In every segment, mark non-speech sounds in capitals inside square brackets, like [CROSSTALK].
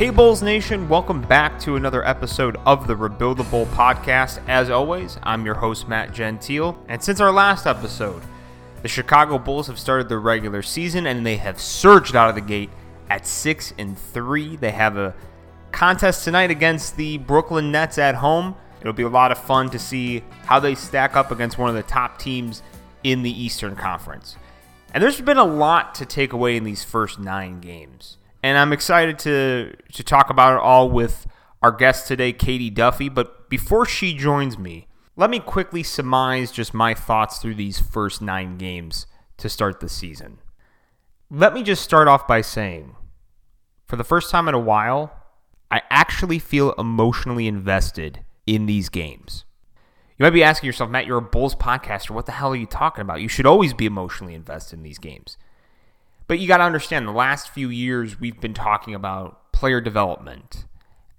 Hey, Bulls Nation, welcome back to another episode of the Rebuild the Bull podcast. As always, I'm your host, Matt Gentile. And since our last episode, the Chicago Bulls have started their regular season and they have surged out of the gate at 6 and 3. They have a contest tonight against the Brooklyn Nets at home. It'll be a lot of fun to see how they stack up against one of the top teams in the Eastern Conference. And there's been a lot to take away in these first nine games and I'm excited to to talk about it all with our guest today, Katy Duffy. But before she joins me, let me quickly surmise just my thoughts through these first nine games to start the season. Let me just start off by saying, for the first time in a while, I actually feel emotionally invested in these games. You might be asking yourself, Matt, you're a Bulls podcaster. What the hell are you talking about? You should always be emotionally invested in these games. But you got to understand the last few years we've been talking about player development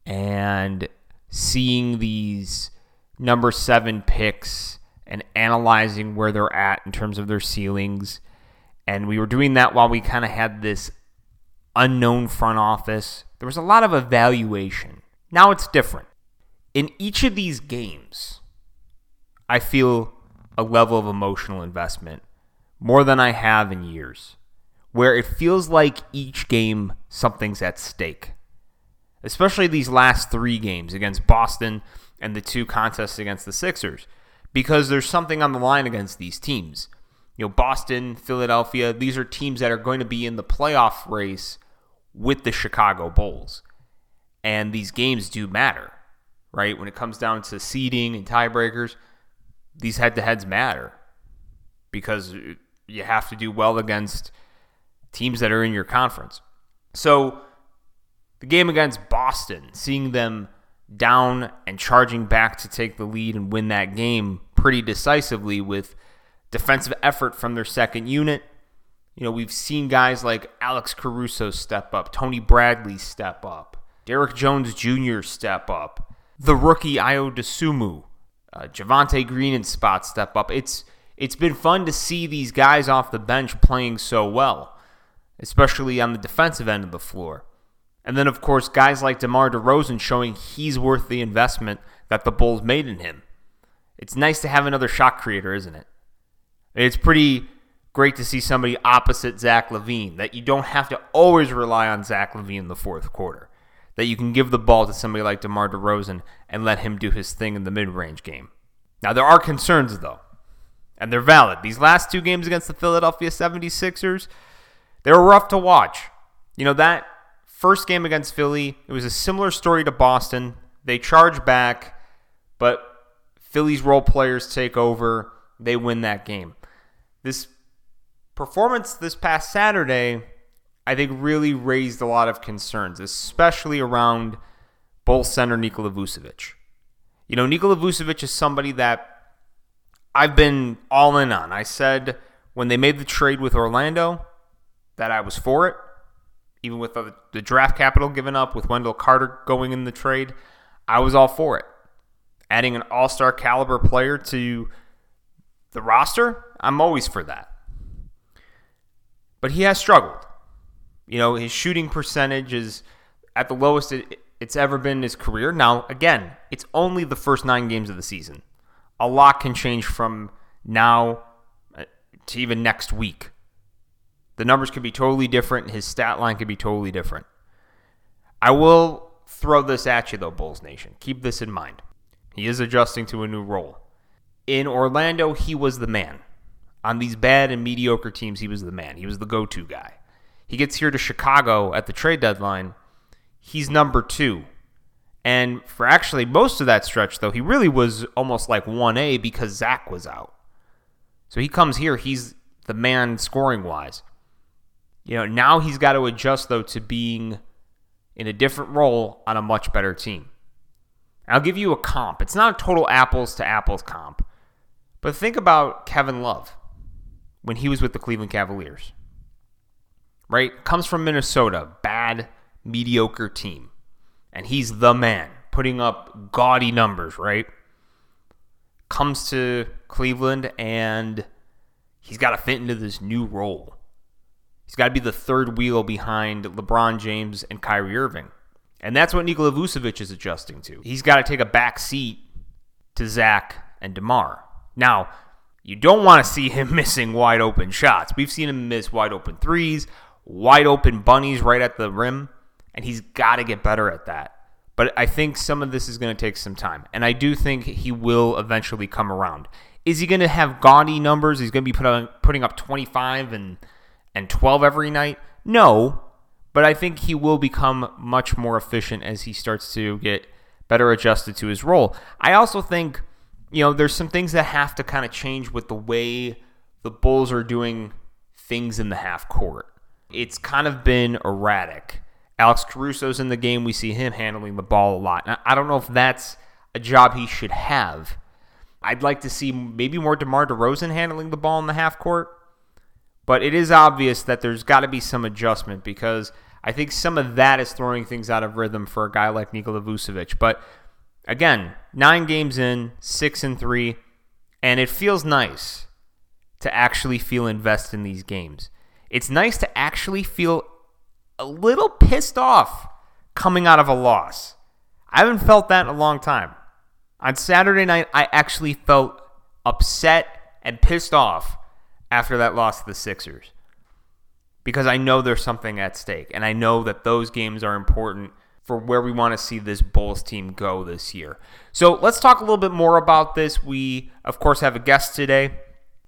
and seeing these number seven picks and analyzing where they're at in terms of their ceilings. And we were doing that while we kind of had this unknown front office. There was a lot of evaluation. Now it's different. In each of these games, I feel a level of emotional investment more than I have in years where it feels like each game something's at stake. Especially these last three games against Boston and the two contests against the Sixers, because there's something on the line against these teams. You know, Boston, Philadelphia, these are teams that are going to be in the playoff race with the Chicago Bulls. And these games do matter, right? When it comes down to seeding and tiebreakers, these head to heads matter because you have to do well against teams that are in your conference. So the game against Boston, seeing them down and charging back to take the lead and win that game pretty decisively with defensive effort from their second unit. You know, we've seen guys like Alex Caruso step up, Tony Bradley step up, Derrick Jones Jr. step up, the rookie Ayo Dosunmu, uh, Javonte Green in spot step up. It's it's been fun to see these guys off the bench playing so well especially on the defensive end of the floor. And then, of course, guys like DeMar DeRozan showing he's worth the investment that the Bulls made in him. It's nice to have another shot creator, isn't it? It's pretty great to see somebody opposite Zach LaVine, that you don't have to always rely on Zach LaVine in the fourth quarter, that you can give the ball to somebody like DeMar DeRozan and let him do his thing in the mid range game. Now, there are concerns, though, and they're valid. These last two games against the Philadelphia 76ers, they were rough to watch. You know, that first game against Philly, it was a similar story to Boston. They charge back, but Philly's role players take over. They win that game. This performance this past Saturday, I think, really raised a lot of concerns, especially around Bull center Nikola Vucevic. You know, Nikola Vucevic is somebody that I've been all in on. I said when they made the trade with Orlando, that I was for it, even with the, draft capital given up, with Wendell Carter going in the trade. I was all for it. Adding an all star caliber player to the roster, I'm always for that. But he has struggled. You know, his shooting percentage is at the lowest it, it's ever been in his career. Now, again, it's only the first nine games of the season. A lot can change from now uh, to even next week. The numbers could be totally different. His stat line could be totally different. I will throw this at you, though, Bulls Nation. Keep this in mind. He is adjusting to a new role. In Orlando, he was the man. On these bad and mediocre teams, he was the man. He was the go to guy. He gets here to Chicago at the trade deadline. He's number two. And for actually most of that stretch, though, he really was almost like 1A because Zach was out. So he comes here, he's the man scoring wise. You know, now he's got to adjust, though, to being in a different role on a much better team. I'll give you a comp. It's not a total apples to apples comp, but think about Kevin Love when he was with the Cleveland Cavaliers. Right? Comes from Minnesota, bad, mediocre team. And he's the man, putting up gaudy numbers, right? Comes to Cleveland and he's got to fit into this new role. He's got to be the third wheel behind LeBron James and Kyrie Irving. And that's what Nikola Vucevic is adjusting to. He's got to take a back seat to Zach and DeMar. Now, you don't want to see him [LAUGHS] missing wide open shots. We've seen him miss wide open threes, wide open bunnies right at the rim, and he's got to get better at that. But I think some of this is going to take some time, and I do think he will eventually come around. Is he going to have gaudy numbers? He's going to be put on, putting up 25 and and 12 every night? No, but I think he will become much more efficient as he starts to get better adjusted to his role. I also think, you know, there's some things that have to kind of change with the way the Bulls are doing things in the half court. It's kind of been erratic. Alex Caruso's in the game. We see him handling the ball a lot. I don't know if that's a job he should have. I'd like to see maybe more DeMar DeRozan handling the ball in the half court. But it is obvious that there's got to be some adjustment because I think some of that is throwing things out of rhythm for a guy like Nikola Vucevic. But again, nine games in, six and three, and it feels nice to actually feel invested in these games. It's nice to actually feel a little pissed off coming out of a loss. I haven't felt that in a long time. On Saturday night, I actually felt upset and pissed off after that loss to the Sixers because I know there's something at stake. And I know that those games are important for where we want to see this Bulls team go this year. So let's talk a little bit more about this. We, of course, have a guest today,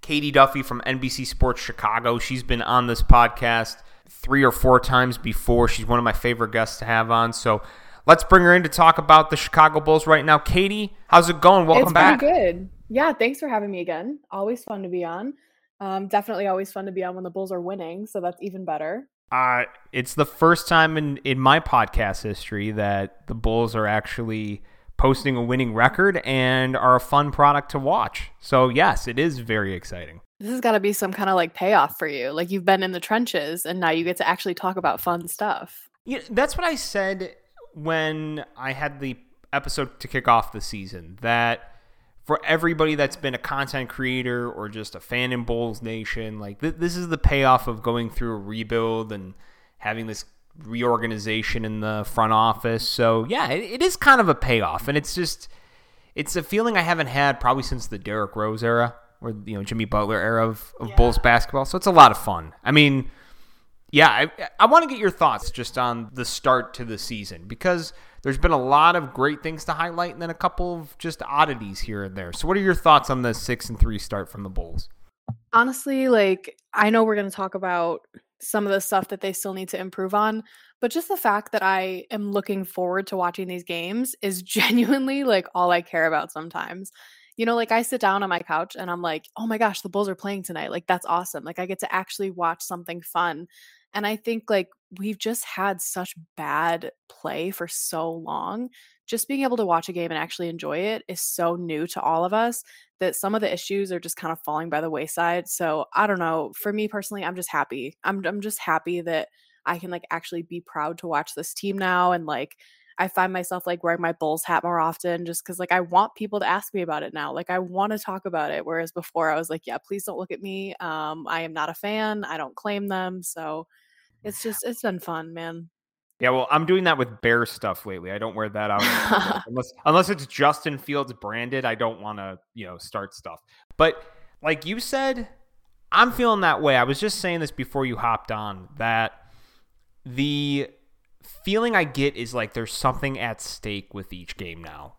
Katy Duffy from NBC Sports Chicago. She's been on this podcast three or four times before. She's one of my favorite guests to have on. So let's bring her in to talk about the Chicago Bulls right now. Katy, how's it going? Welcome it's back. Good. Yeah, thanks for having me again. Always fun to be on. Um, definitely always fun to be on when the Bulls are winning, so that's even better. Uh, it's the first time in, in my podcast history that the Bulls are actually posting a winning record and are a fun product to watch. So, yes, it is very exciting. This has got to be some kind of like payoff for you. Like you've been in the trenches and now you get to actually talk about fun stuff. Yeah, that's what I said when I had the episode to kick off the season that for everybody that's been a content creator or just a fan in Bulls Nation, like th- this is the payoff of going through a rebuild and having this reorganization in the front office. So yeah, it, it is kind of a payoff, and it's just it's a feeling I haven't had probably since the Derrick Rose era or you know Jimmy Butler era of, of yeah. Bulls basketball. So it's a lot of fun. I mean, yeah, I, I want to get your thoughts just on the start to the season because there's been a lot of great things to highlight and then a couple of just oddities here and there. So what are your thoughts on the 6 and 3 start from the Bulls? Honestly, like I know we're going to talk about some of the stuff that they still need to improve on, but just the fact that I am looking forward to watching these games is [LAUGHS] genuinely like all I care about sometimes. You know, like I sit down on my couch and I'm like, "Oh my gosh, the Bulls are playing tonight. Like that's awesome. Like I get to actually watch something fun." And I think like we've just had such bad play for so long. Just being able to watch a game and actually enjoy it is so new to all of us that some of the issues are just kind of falling by the wayside. So I don't know. For me personally, I'm just happy. I'm I'm just happy that I can like actually be proud to watch this team now and like I find myself like wearing my Bulls hat more often just because like I want people to ask me about it now. Like I want to talk about it. Whereas before I was like, yeah, please don't look at me. Um, I am not a fan. I don't claim them. So it's just it's been fun, man. Yeah, well, I'm doing that with bear stuff lately. I don't wear that out [LAUGHS] unless unless it's Justin Fields branded. I don't want to, you know, start stuff. But like you said, I'm feeling that way. I was just saying this before you hopped on that the feeling I get is like there's something at stake with each game now.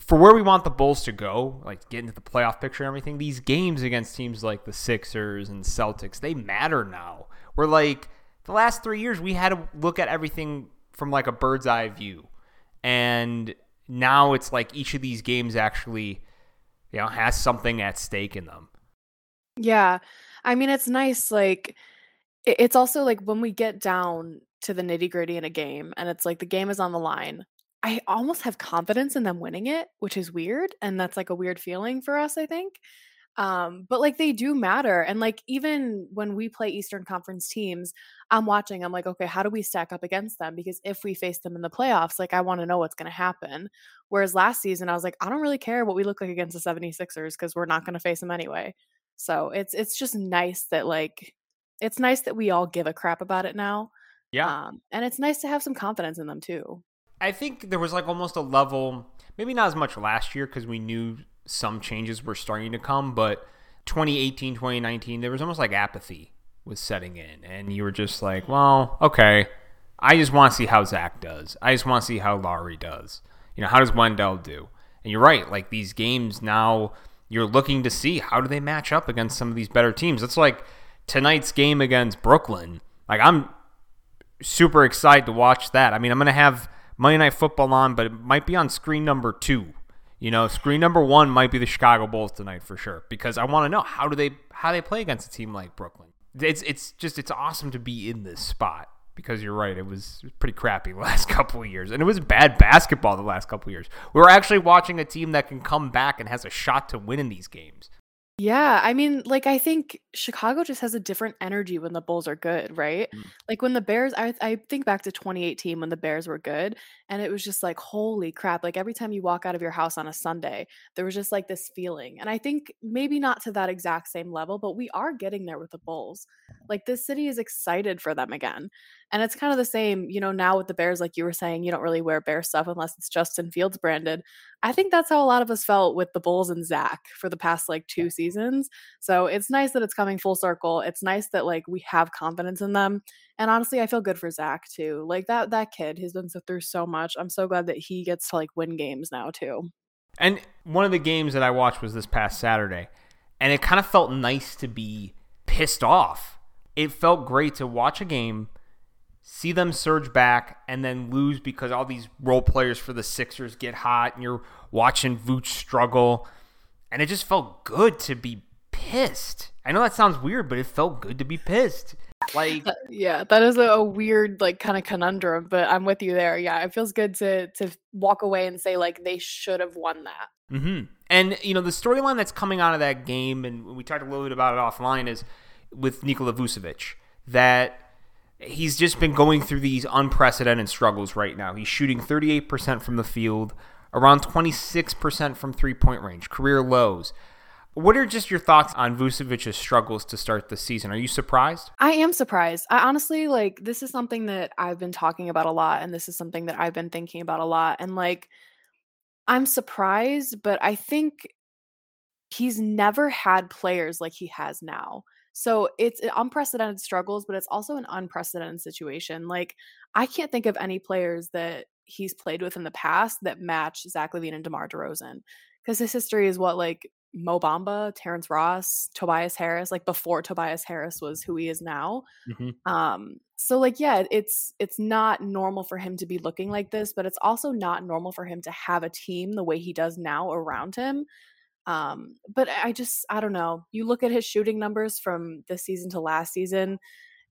For where we want the Bulls to go, like get into the playoff picture and everything, these games against teams like the Sixers and Celtics, they matter now. We're like the last three years we had to look at everything from like a bird's eye view, and now it's like each of these games actually, you know, has something at stake in them. Yeah, I mean it's nice. Like it's also like when we get down to the nitty gritty in a game and it's like the game is on the line. I almost have confidence in them winning it, which is weird. And that's like a weird feeling for us, I think. Um, but like they do matter. And like even when we play Eastern Conference teams, I'm watching, I'm like, okay, how do we stack up against them? Because if we face them in the playoffs, like I want to know what's going to happen. Whereas last season, I was like, I don't really care what we look like against the 76ers because we're not going to face them anyway. So it's it's just nice that like it's nice that we all give a crap about it now. Yeah. Um, and it's nice to have some confidence in them too. I think there was like almost a level, maybe not as much last year because we knew some changes were starting to come, but 2018, 2019, there was almost like apathy was setting in. And you were just like, well, okay, I just want to see how Zach does. I just want to see how Lauri does. You know, how does Wendell do? And you're right, like these games now, you're looking to see how do they match up against some of these better teams. It's like tonight's game against Brooklyn. Like I'm super excited to watch that. I mean, I'm going to have Monday Night Football on, but it might be on screen number two. You know, screen number one might be the Chicago Bulls tonight for sure because I want to know how do they how they play against a team like Brooklyn. It's it's just it's awesome to be in this spot because you're right. It was, pretty crappy [LAUGHS] the last couple of years, and it was bad basketball the last couple of years. We are actually watching a team that can come back and has a shot to win in these games. Yeah, I mean, like I think Chicago just has a different energy when the Bulls are good, right? Mm. Like when the Bears, I I think back to 2018 when the Bears were good, and it was just like holy crap! Like every time you walk out of your house on a Sunday, there was just like this feeling, and I think maybe not to that exact same level, but we are getting there with the Bulls. Like this city is excited for them again, and it's kind of the same, you know, now with the Bears, like you were saying, you don't really wear Bear stuff unless it's Justin Fields branded. I think that's how a lot of us felt with the Bulls and Zach for the past like two seasons. So it's nice that it's coming full circle. It's nice that like we have confidence in them. And honestly, I feel good for Zach too. Like that that kid, he's been through so much. I'm so glad that he gets to like win games now too. And one of the games that I watched was this past Saturday, and it kind of felt nice to be pissed off. It felt great to watch a game see them surge back and then lose because all these role players for the Sixers get hot and you're watching Vooch struggle. And it just felt good to be pissed. I know that sounds weird, but it felt good to be pissed. Like yeah, that is a, weird like kind of conundrum, but I'm with you there. Yeah, it feels good to to walk away and say like they should have won that. Mm-hmm. And you know the storyline that's coming out of that game, and we talked a little bit about it offline, is with Nikola Vucevic that he's just been going through these unprecedented struggles right now. He's shooting 38% from the field, around 26% from three point range, career lows. What are just your thoughts on Vucevic's struggles to start the season? Are you surprised? I am surprised. I honestly like this is something that I've been talking about a lot and this is something that I've been thinking about a lot and like I'm surprised, but I think he's never had players like he has now. So it's unprecedented struggles, but it's also an unprecedented situation. Like I can't think of any players that he's played with in the past that match Zach LaVine and DeMar DeRozan. Because his history is what like Mo Bamba, Terrence Ross, Tobias Harris, like before Tobias Harris was who he is now. Mm-hmm. Um, so like yeah, it's it's not normal for him to be looking like this, but it's also not normal for him to have a team the way he does now around him. Um, but I just I don't know. You look at his shooting numbers from this season to last season,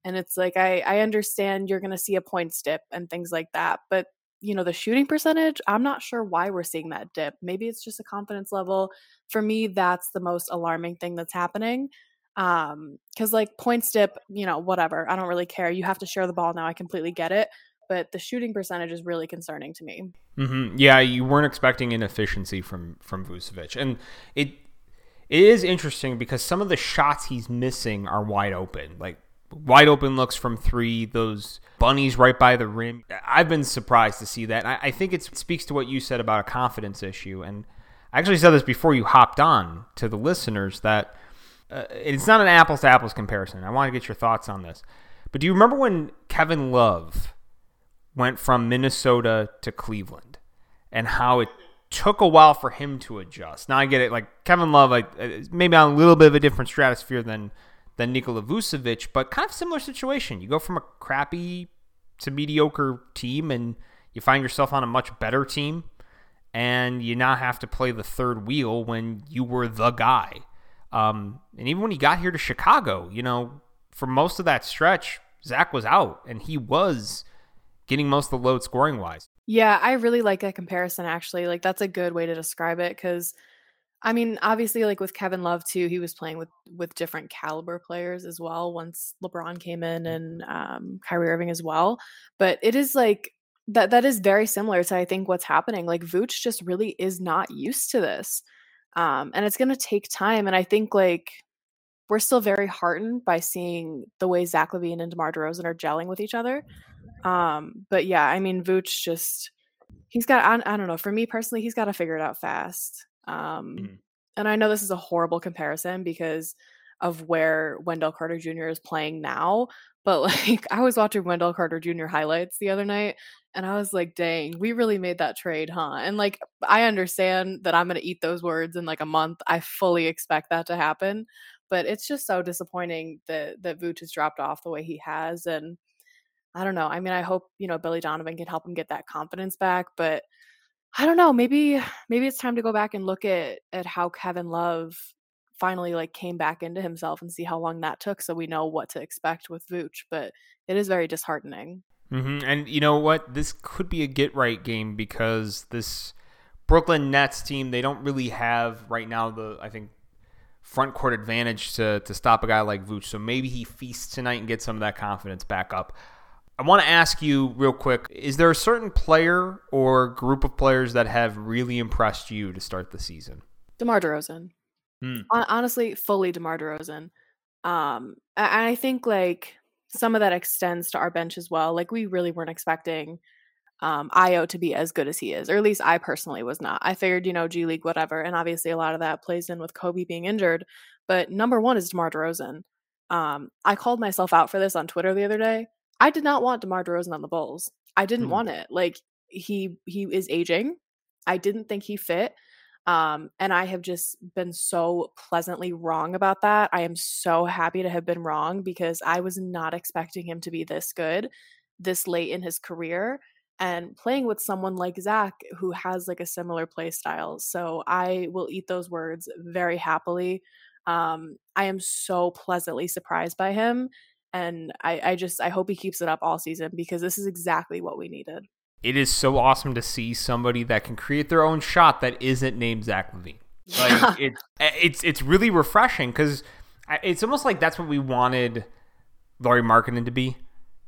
and it's like I I understand you're gonna see a points dip and things like that, but you know the shooting percentage i'm not sure why we're seeing that dip. Maybe it's just a confidence level. For me that's the most alarming thing that's happening. Um because like points dip you know whatever i don't really care. You have to share the ball now i completely get it but the shooting percentage is really concerning to me. Mm-hmm. Yeah, you weren't expecting inefficiency from from Vucevic, and it it is interesting because some of the shots he's missing are wide open, like wide open looks from three, those bunnies right by the rim. I've been surprised to see that. I, I think it speaks to what you said about a confidence issue, and I actually said this before you hopped on to the listeners that. Uh, it's not an apples to apples comparison. I want to get your thoughts on this. But do you remember when Kevin Love went from Minnesota to Cleveland and how it took a while for him to adjust. Now I get it, like Kevin Love, like uh, maybe on a little bit of a different stratosphere than than Nikola Vucevic, but kind of similar situation. You go from a crappy to mediocre team, and you find yourself on a much better team, and you now have to play the third wheel when you were the guy. Um, and even when he got here to Chicago, you know, for most of that stretch, Zach was out, and he was getting most of the load scoring wise. Yeah, I really like that comparison actually. Like that's a good way to describe it cuz I mean, obviously like with Kevin Love too, he was playing with with different caliber players as well once LeBron came in and um Kyrie Irving as well. But it is like that that is very similar to I think what's happening. Like Vooch just really is not used to this. Um and it's going to take time and I think like we're still very heartened by seeing the way Zach LaVine and DeMar DeRozan are gelling with each other. Um, but yeah, I mean, Vooch just He's got I, I don't know. For me personally, he's got to figure it out fast. Um, mm-hmm. And I know this is a horrible comparison because of where Wendell Carter Jr. is playing now. But [LAUGHS] like, I was watching Wendell Carter Jr. highlights the other night, and I was like, dang, we really made that trade, huh? And like, I understand that I'm going to eat those words in like a month. I fully expect that to happen. But it's just so disappointing that that Vooch has dropped off the way he has. And I don't know. I mean, I hope, you know, Billy Donovan can help him get that confidence back. But I don't know. Maybe maybe it's time to go back and look at at how Kevin Love finally like came back into himself and see how long that took so we know what to expect with Vooch. But it is very disheartening. Mm-hmm. And you know what? This could be a get right game because this Brooklyn Nets team, they don't really have right now the, I think, front court advantage to, to stop a guy like Vooch. So maybe he feasts tonight and gets some of that confidence back up. I want to ask you real quick is there a certain player or group of players that have really impressed you to start the season? DeMar DeRozan. Hmm. Honestly, fully DeMar DeRozan. Um, and I think like some of that extends to our bench as well. Like we really weren't expecting um, Ayo to be as good as he is, or at least I personally was not. I figured, you know, G League, whatever, and obviously a lot of that plays in with Coby being injured. But number one is DeMar DeRozan. Um, I called myself out for this on Twitter the other day. I did not want DeMar DeRozan on the Bulls. I didn't mm. want it. Like he he is aging. I didn't think he fit. Um, and I have just been so pleasantly wrong about that. I am so happy to have been wrong because I was not expecting him to be this good this late in his career and playing with someone like Zach who has like a similar play style. So I will eat those words very happily. Um, I am so pleasantly surprised by him. And I, I just I hope he keeps it up all season because this is exactly what we needed it is so awesome to see somebody that can create their own shot that isn't named Zach LaVine. Like it's eh, it's it's really refreshing because it's almost like that's what we wanted Lauri Markkanen to be,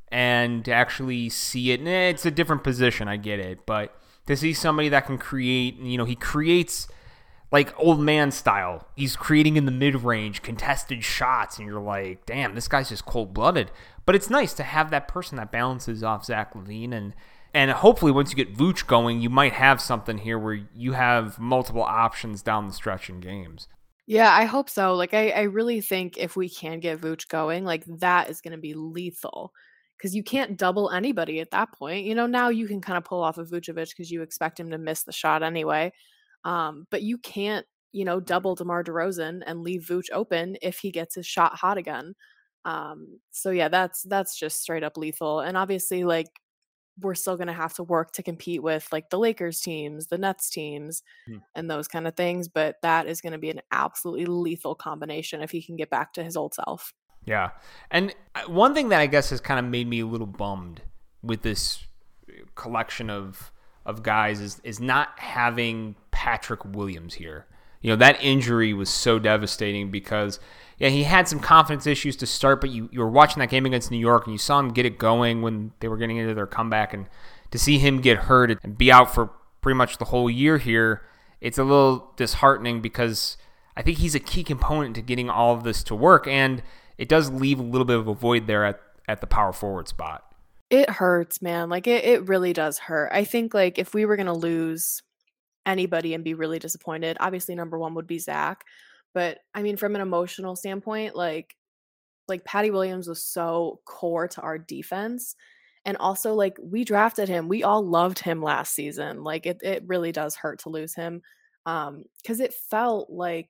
and to actually see it. And it's a different position, I get it, but to see somebody that can create, you know, he creates like old man style. He's creating in the mid range, contested shots, and you're like, damn, this guy's just cold blooded. But it's nice to have that person that balances off Zach LaVine and and hopefully once you get Vooch going, you might have something here where you have multiple options down the stretch in games. Yeah, I hope so. Like I, I really think if we can get Vooch going, like that is gonna be lethal. Because you can't double anybody at that point. You know, now you can kind of pull off of Vucevic because you expect him to miss the shot anyway. Um, but you can't, you know, double DeMar DeRozan and leave Vooch open if he gets his shot hot again. Um, so yeah, that's that's just straight up lethal. And obviously, like we're still going to have to work to compete with like the Lakers teams, the Nets teams, hmm. and those kind of things. But that is going to be an absolutely lethal combination if he can get back to his old self. Yeah. And uh, one thing that I guess has kind of made me a little bummed with this uh, collection of of guys is is not having Patrick Williams here. You know, that injury was so devastating because yeah, he had some confidence issues to start, but you, you were watching that game against New York and you saw him get it going when they were getting into their comeback. And to see him get hurt and be out for pretty much the whole year here, it's a little disheartening because I think he's a key component to getting all of this to work. And it does leave a little bit of a void there at, at the power forward spot. It hurts, man. Like it, it really does hurt. I think like if we were gonna lose anybody and be really disappointed, obviously number one would be Zach. But I mean, from an emotional standpoint, like like Patty Williams was so core to our defense. And also like we drafted him. We all loved him last season. Like it it really does hurt to lose him. Um, because it felt like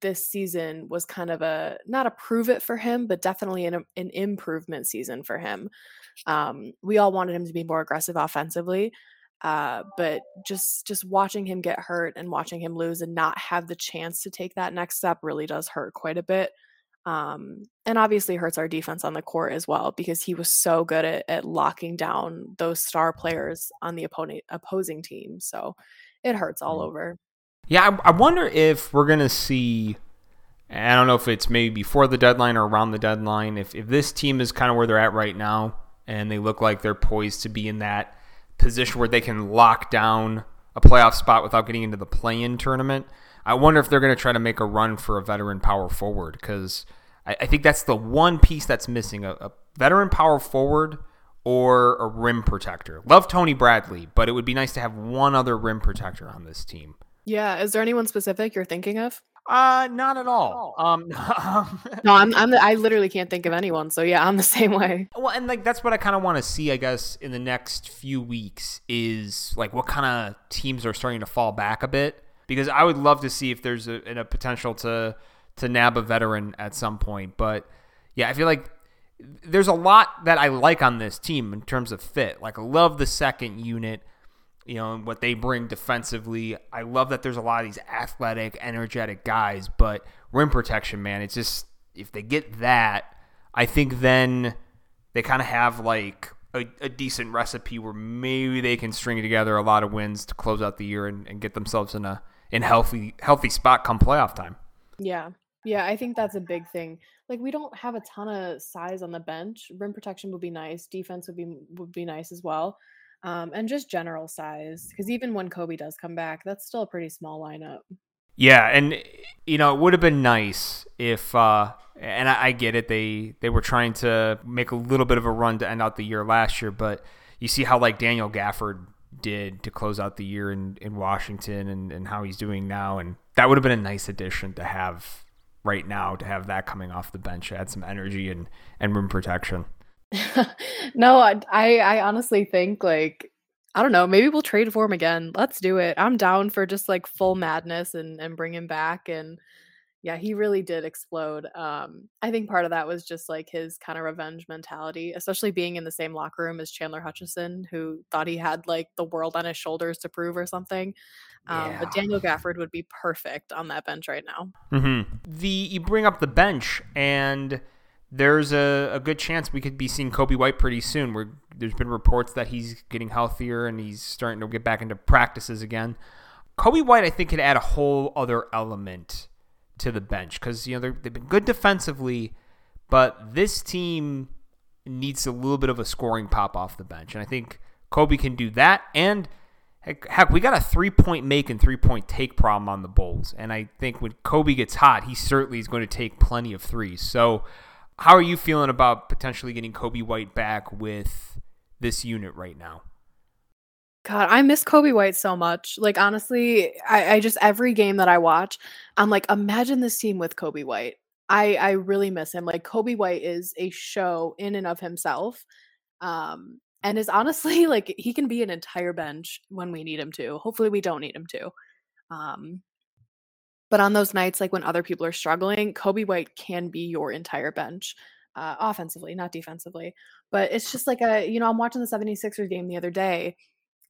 this season was kind of a not a prove it for him, but definitely an an improvement season for him. Um, we all wanted him to be more aggressive offensively, uh, but just just watching him get hurt and watching him lose and not have the chance to take that next step really does hurt quite a bit. Um, and obviously hurts our defense on the court as well because he was so good at, at locking down those star players on the opponent opposing team. So it hurts all mm. over. Yeah, I, I wonder if we're gonna see. I don't know if it's maybe before the deadline or around the deadline. If if this team is kind of where they're at right now, and they look like they're poised to be in that position where they can lock down a playoff spot without getting into the play-in tournament. I wonder if they're going to try to make a run for a veteran power forward because I, I, think that's the one piece that's missing a, a, veteran power forward or a rim protector. Love Tony Bradley, but it would be nice to have one other rim protector on this team. Yeah, is there anyone specific you're thinking of? Uh, not at all. [LAUGHS] Um, no, I'm, I'm, the, I literally can't think of anyone. So yeah, I'm the [LAUGHS] same way. Well, and like that's what I kind of want to see, I guess, in the next few weeks is like what kind of teams are starting to fall back a bit. Because I would love to see if there's a, a potential to to nab a veteran at some point. But yeah, I feel like there's a lot that I like on this team in terms of fit. Like I love the second unit you know, and what they bring defensively. I love that there's a lot of these athletic, energetic guys, but rim protection, man, it's just if they get that, I think then they kind of have like a, a, decent recipe where maybe they can string together a lot of wins to close out the year and, and get themselves in a in healthy healthy spot come playoff time. Yeah. Yeah, I think that's a big thing. Like we don't have a ton of size on the bench. Rim protection would be nice. Defense would be would be nice as well um, and just general size. Because even when Coby does come back, that's still a pretty small lineup. Yeah, and you know it would have been nice if, uh, and I, I get it, they they were trying to make a little bit of a run to end out the year last year, but you see how like Daniel Gafford did to close out the year in, in Washington and, and how he's doing now. And that would have been a nice addition to have right now to have that coming off the bench, add some energy and, and rim protection. [LAUGHS] no, I, I honestly think like I don't know, maybe we'll trade for him again. Let's do it. I'm down for just like full madness and and bring him back and yeah, he really did explode. Um I think part of that was just like his kind of revenge mentality, especially being in the same locker room as Chandler Hutchison who thought he had like the world on his shoulders to prove or something. Um, yeah. but Daniel Gafford would be perfect on that bench right now. Mm-hmm. The you bring up the bench and there's a, a good chance we could be seeing Coby White pretty soon. Where there's been reports that he's getting healthier and he's starting to get back into practices again. Coby White, I think, could add a whole other element to the bench because you know they've been good defensively, but this team needs a little bit of a scoring pop off the bench, and I think Coby can do that. And heck, heck we got a three point make and three point take problem on the Bulls, and I think when Coby gets hot, he certainly is going to take plenty of threes. So how are you feeling about potentially getting Coby White back with this unit right now? God, I miss Coby White so much. Like honestly, I, I just every game that I watch, I'm like, imagine this team with Coby White. I I really miss him. Like Coby White is a show in and of himself. Um and is honestly [LAUGHS] like he can be an entire bench when we need him to. Hopefully we don't need him to. Um but on those nights, like when other people are struggling, Coby White can be your entire bench. Uh, offensively, not defensively. But it's just like a, you know, I'm watching the 76ers game the other day.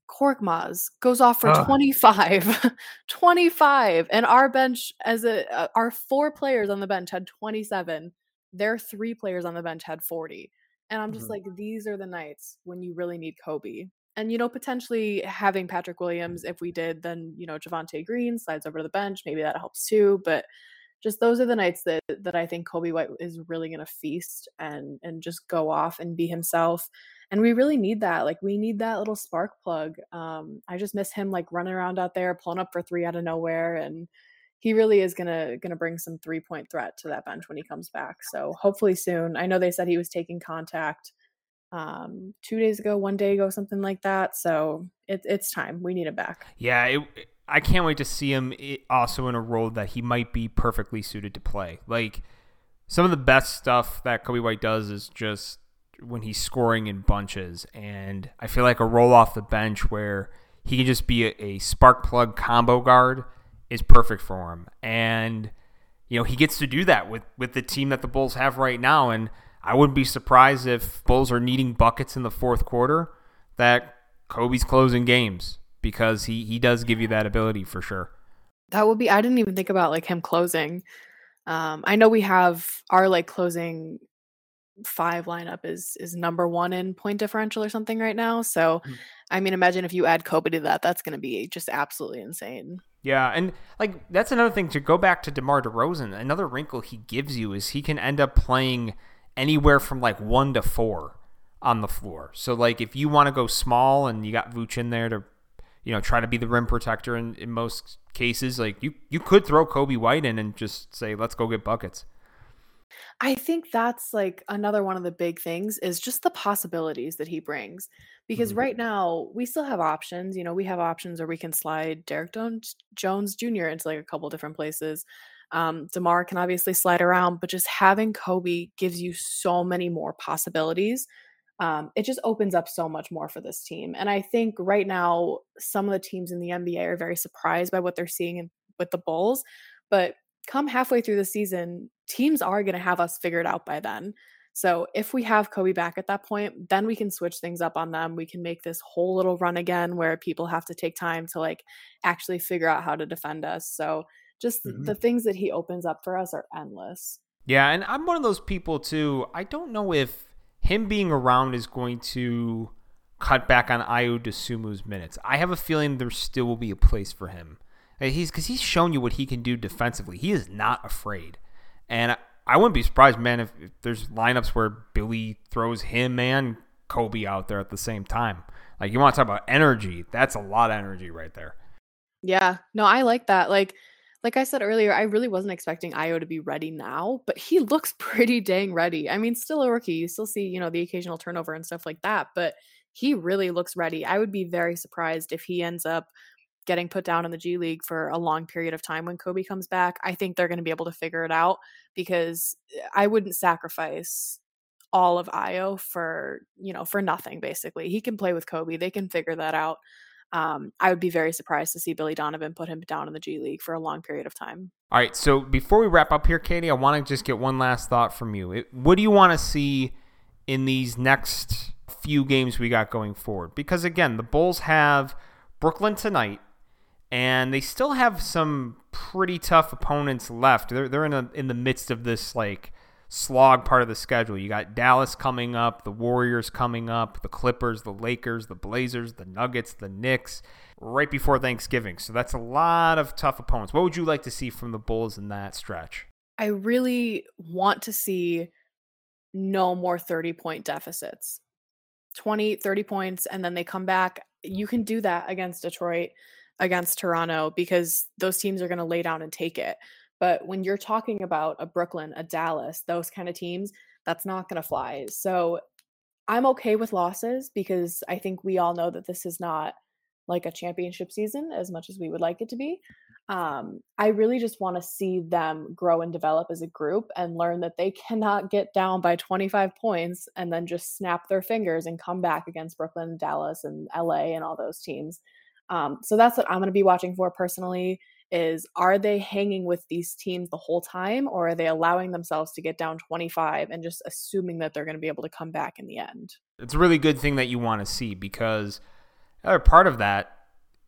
Korkmaz goes off for 25. [LAUGHS] 25. And our bench, as a, uh, our four players on the bench had 27. Their three players on the bench had 40. And I'm just mm-hmm. like, these are the nights when you really need Coby and you know potentially having Patrick Williams if we did then you know Javonte Green slides over to the bench maybe that helps too but just those are the nights that that I think Coby White is really going to feast and and just go off and be himself and we really need that like we need that little spark plug um I just miss him like running around out there pulling up for 3 out of nowhere and he really is gonna gonna bring some three point threat to that bench when he comes back. So hopefully soon. I know they said he was taking contact um, two days ago, one day ago, something like that. So it, it's time. We need him back. Yeah, it, I can't wait to see him also in a role that he might be perfectly suited to play. Like some of the best stuff that Coby White does is just when he's scoring in bunches, and I feel like a roll off the bench where he can just be a, a spark plug combo guard is perfect for him. And you know he gets to do that with with the team that the Bulls have right now, and I wouldn't be surprised if Bulls are needing buckets in the fourth quarter that Coby's closing games because he he does give you that ability for sure. That would be I didn't even think about like him closing. Um, I know we have our like closing five lineup is is number one in point differential or something right now. So, mm. I mean, imagine if you add Coby to that, that's going to be just absolutely insane. Yeah, and like that's another thing to go back to DeMar DeRozan. Another wrinkle he gives you is he can end up playing anywhere from like one to four on the floor. So like if you want to go small and you got Vooch in there to you know try to be the rim protector in, in most cases, like you you could throw Coby White in and just say let's go get buckets. I think that's like another one of the big things is just the possibilities that he brings. Because Mhm. right now we still have options. You know, we have options where we can slide Derrick Jones, Jones Jr. into like a couple different places. Um, Demar can obviously slide around, but just having Coby gives you so many more possibilities. Um, it just opens up so much more for this team. And I think right now, some of the teams in the NBA are very surprised by what they're seeing in, with the Bulls. But come halfway through the season, teams are going to have us figured out by then. So if we have Coby back at that point, then we can switch things up on them. We can make this whole little run again where people have to take time to like actually figure out how to defend us. So just Mhm. the things that he opens up for us are endless. Yeah, and I'm one of those people too. I don't know if him being around is going to cut back on Ayo Dosunmu's minutes. I have a feeling there still will be a place for him. Uh, He's because he's shown you what he can do defensively. He is not afraid, and I, I wouldn't be surprised, man, if, if there's lineups where Billy throws him and Coby out there at the same time. Like you want to talk about energy? That's a lot of energy right there. Yeah. No, I like that. Like like I said earlier, I really wasn't expecting Ayo to be ready now, but he [LAUGHS] looks pretty dang ready. I mean, still a rookie. You still see, you know, the occasional turnover and stuff like that, but he really looks ready. I would be very surprised if he ends up getting put down in the G League for a long period of time when Coby comes back. I think they're going to be able to figure it out because eh, I wouldn't sacrifice all of Ayo for, you know, for nothing basically. He can play with Coby. They can figure that out. Um, I would be very surprised to see Billy Donovan put him down in the G League for a long period of time. All right, so before we wrap up here, Katy, I want to just get one last thought from you. It, what do you want to see in these next few games we got going forward? Because again, the Bulls have Brooklyn tonight, and they still have some pretty tough opponents left. They're they're in a, in the midst of this like slog part of the schedule. You got Dallas coming up, the Warriors coming up, the Clippers, the Lakers, the Blazers, the Nuggets, the Knicks right before Thanksgiving. So that's a lot of tough opponents. What would you like to see from the Bulls in that stretch? I really want to see no more 30 point deficits 20, 30 points, and then they come back. You can do that against Detroit, against Toronto, because those teams are going to lay down and take it. But when you're talking about a Brooklyn, a Dallas, those kind of teams, that's not going to fly. So I'm okay with losses because I think we all know that this is not like a championship season as much as we would like it to be. Um, I really just want to see them grow and develop as a group and learn that they [LAUGHS] cannot get down by 25 points and then just snap their fingers and come back against Brooklyn, Dallas, and LA and all those teams. Um, so that's what I'm going to be watching for personally is are they hanging with these teams the whole time or are they allowing themselves to get down 25 and just assuming that they're going to be able to come back in the end It's a really good thing that you want to see because other part of that,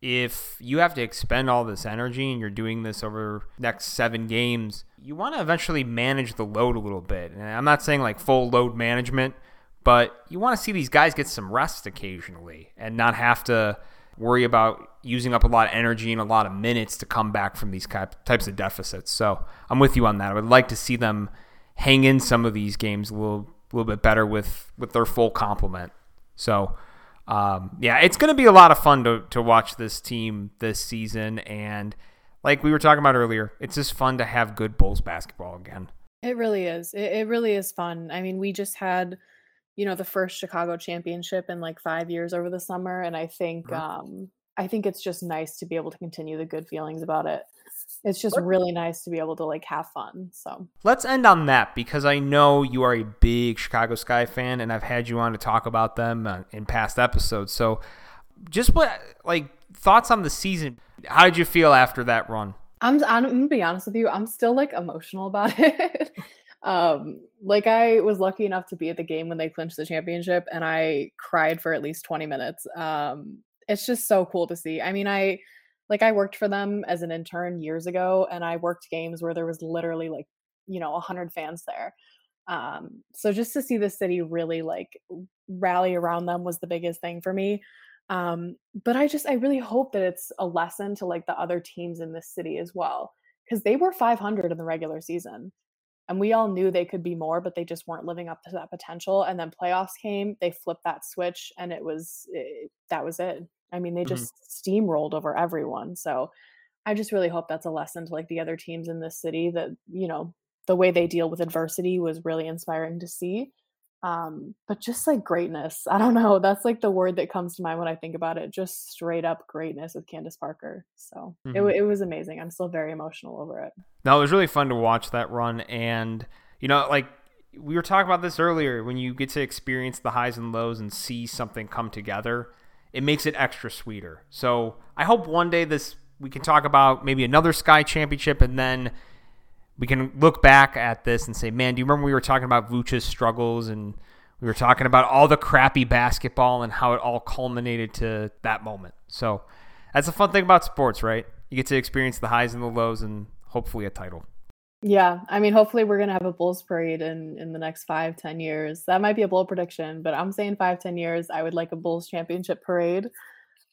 if you have to expend all this energy and you're doing this over next seven games, you want to eventually manage the load a little bit. And I'm not saying like full load management, but you want to see these guys get some rest occasionally and not have to worry about using up a lot of energy and a lot of minutes to come back from these types of deficits. So I'm with you on that. I would like to see them hang in some of these games a little, little bit better with with their full complement. So um, yeah, it's going to be a lot of fun to, to watch this team this season. And like we were talking about earlier, it's just fun to have good Bulls basketball again. It really is. It, it really is fun. I mean, we just had, you know, the first Chicago championship in like five years over the summer. And I think, Mhm. um, I think it's just nice to be able to continue the good feelings about it. It's just really nice to be able to like have fun. So Let's end on that because I know you are a big Chicago Sky fan, and I've had you on to talk about them uh, in past episodes. So, just what like thoughts on the season? How did you feel after that run? I'm, I'm gonna be honest with you. I'm still like emotional about [LAUGHS] it. Um, like I was lucky enough to be at the game when they clinched the championship, and I cried for at least 20 minutes. Um, it's just so cool to see. I mean, I like I worked for them as an intern years ago, and I worked games where there was literally like you know 100 fans there. Um, so just to see the city really like rally around them was the biggest thing for me. Um, but I just I really hope that it's a lesson to like the other teams in this city as well because they were 500 in the regular season and we all knew they could be more but they just weren't living up to that potential and then playoffs came they flipped that switch and it was it, that was it i mean they mm-hmm. just steamrolled over everyone so i just really hope that's a lesson to like the other teams in this city that you know the way they deal with adversity was really inspiring to see. Um, but just like greatness, I don't know. That's like the word that comes to mind when I think about it. Just straight up greatness with Candace Parker. So mm-hmm. it, it was amazing. I'm still very emotional over it. No, it was really fun to watch that run. And, you know, like we were talking about this earlier when you get to experience the highs and lows and see something come together, it makes it extra sweeter. So I hope one day this we can talk about maybe another Sky Championship and then we can look back at this and say, man, do you remember we were talking about Vooch's struggles and we were talking about all the crappy basketball and how it all culminated to that moment. So that's the fun thing about sports, right? You get to experience the highs and the lows and hopefully a title. Yeah, I mean, hopefully we're gonna have a Bulls parade in in the next five, ten years. That might be a bold prediction, but I'm saying five, ten years. I would like a Bulls championship parade.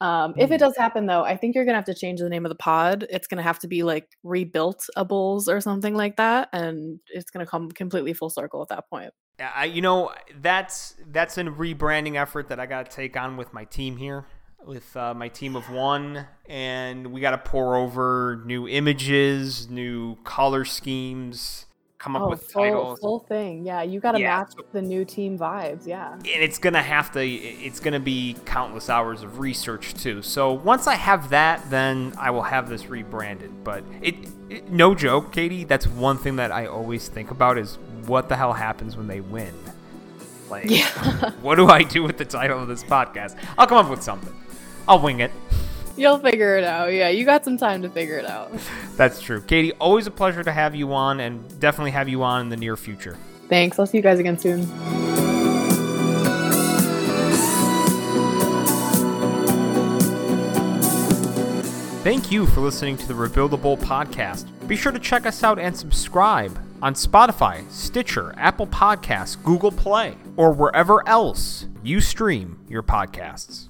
Um, if it mm. does happen, though, I think you're gonna have to change the name of the pod. It's gonna have to be like rebuilt a Bulls or something like that, and it's gonna come completely full circle at that point. I, you know, that's that's a rebranding effort that I got to take on with my team here, with uh, my team of one, and we got to pour over new images, new color schemes come up oh, with full, titles. Full thing, yeah. You got to yeah. match the new team vibes, yeah. And it's gonna have to. It's gonna be countless hours of research too. So once I have that, then I will have this rebranded. But it, it no joke, Katy. That's one thing that I always think about is what the hell happens when they win. Like, [LAUGHS] yeah. what do I do with the title of this podcast? I'll come up with something. I'll wing it. You'll figure it out. Yeah, you got some time to figure it out. [LAUGHS] That's true. Katy, always a pleasure to have you on and definitely have you on in the near future. Thanks. I'll see you guys again soon. Thank you for listening to the Rebuildable podcast. Be sure to check us out and subscribe on Spotify, Stitcher, Apple Podcasts, Google Play, or wherever else you stream your podcasts.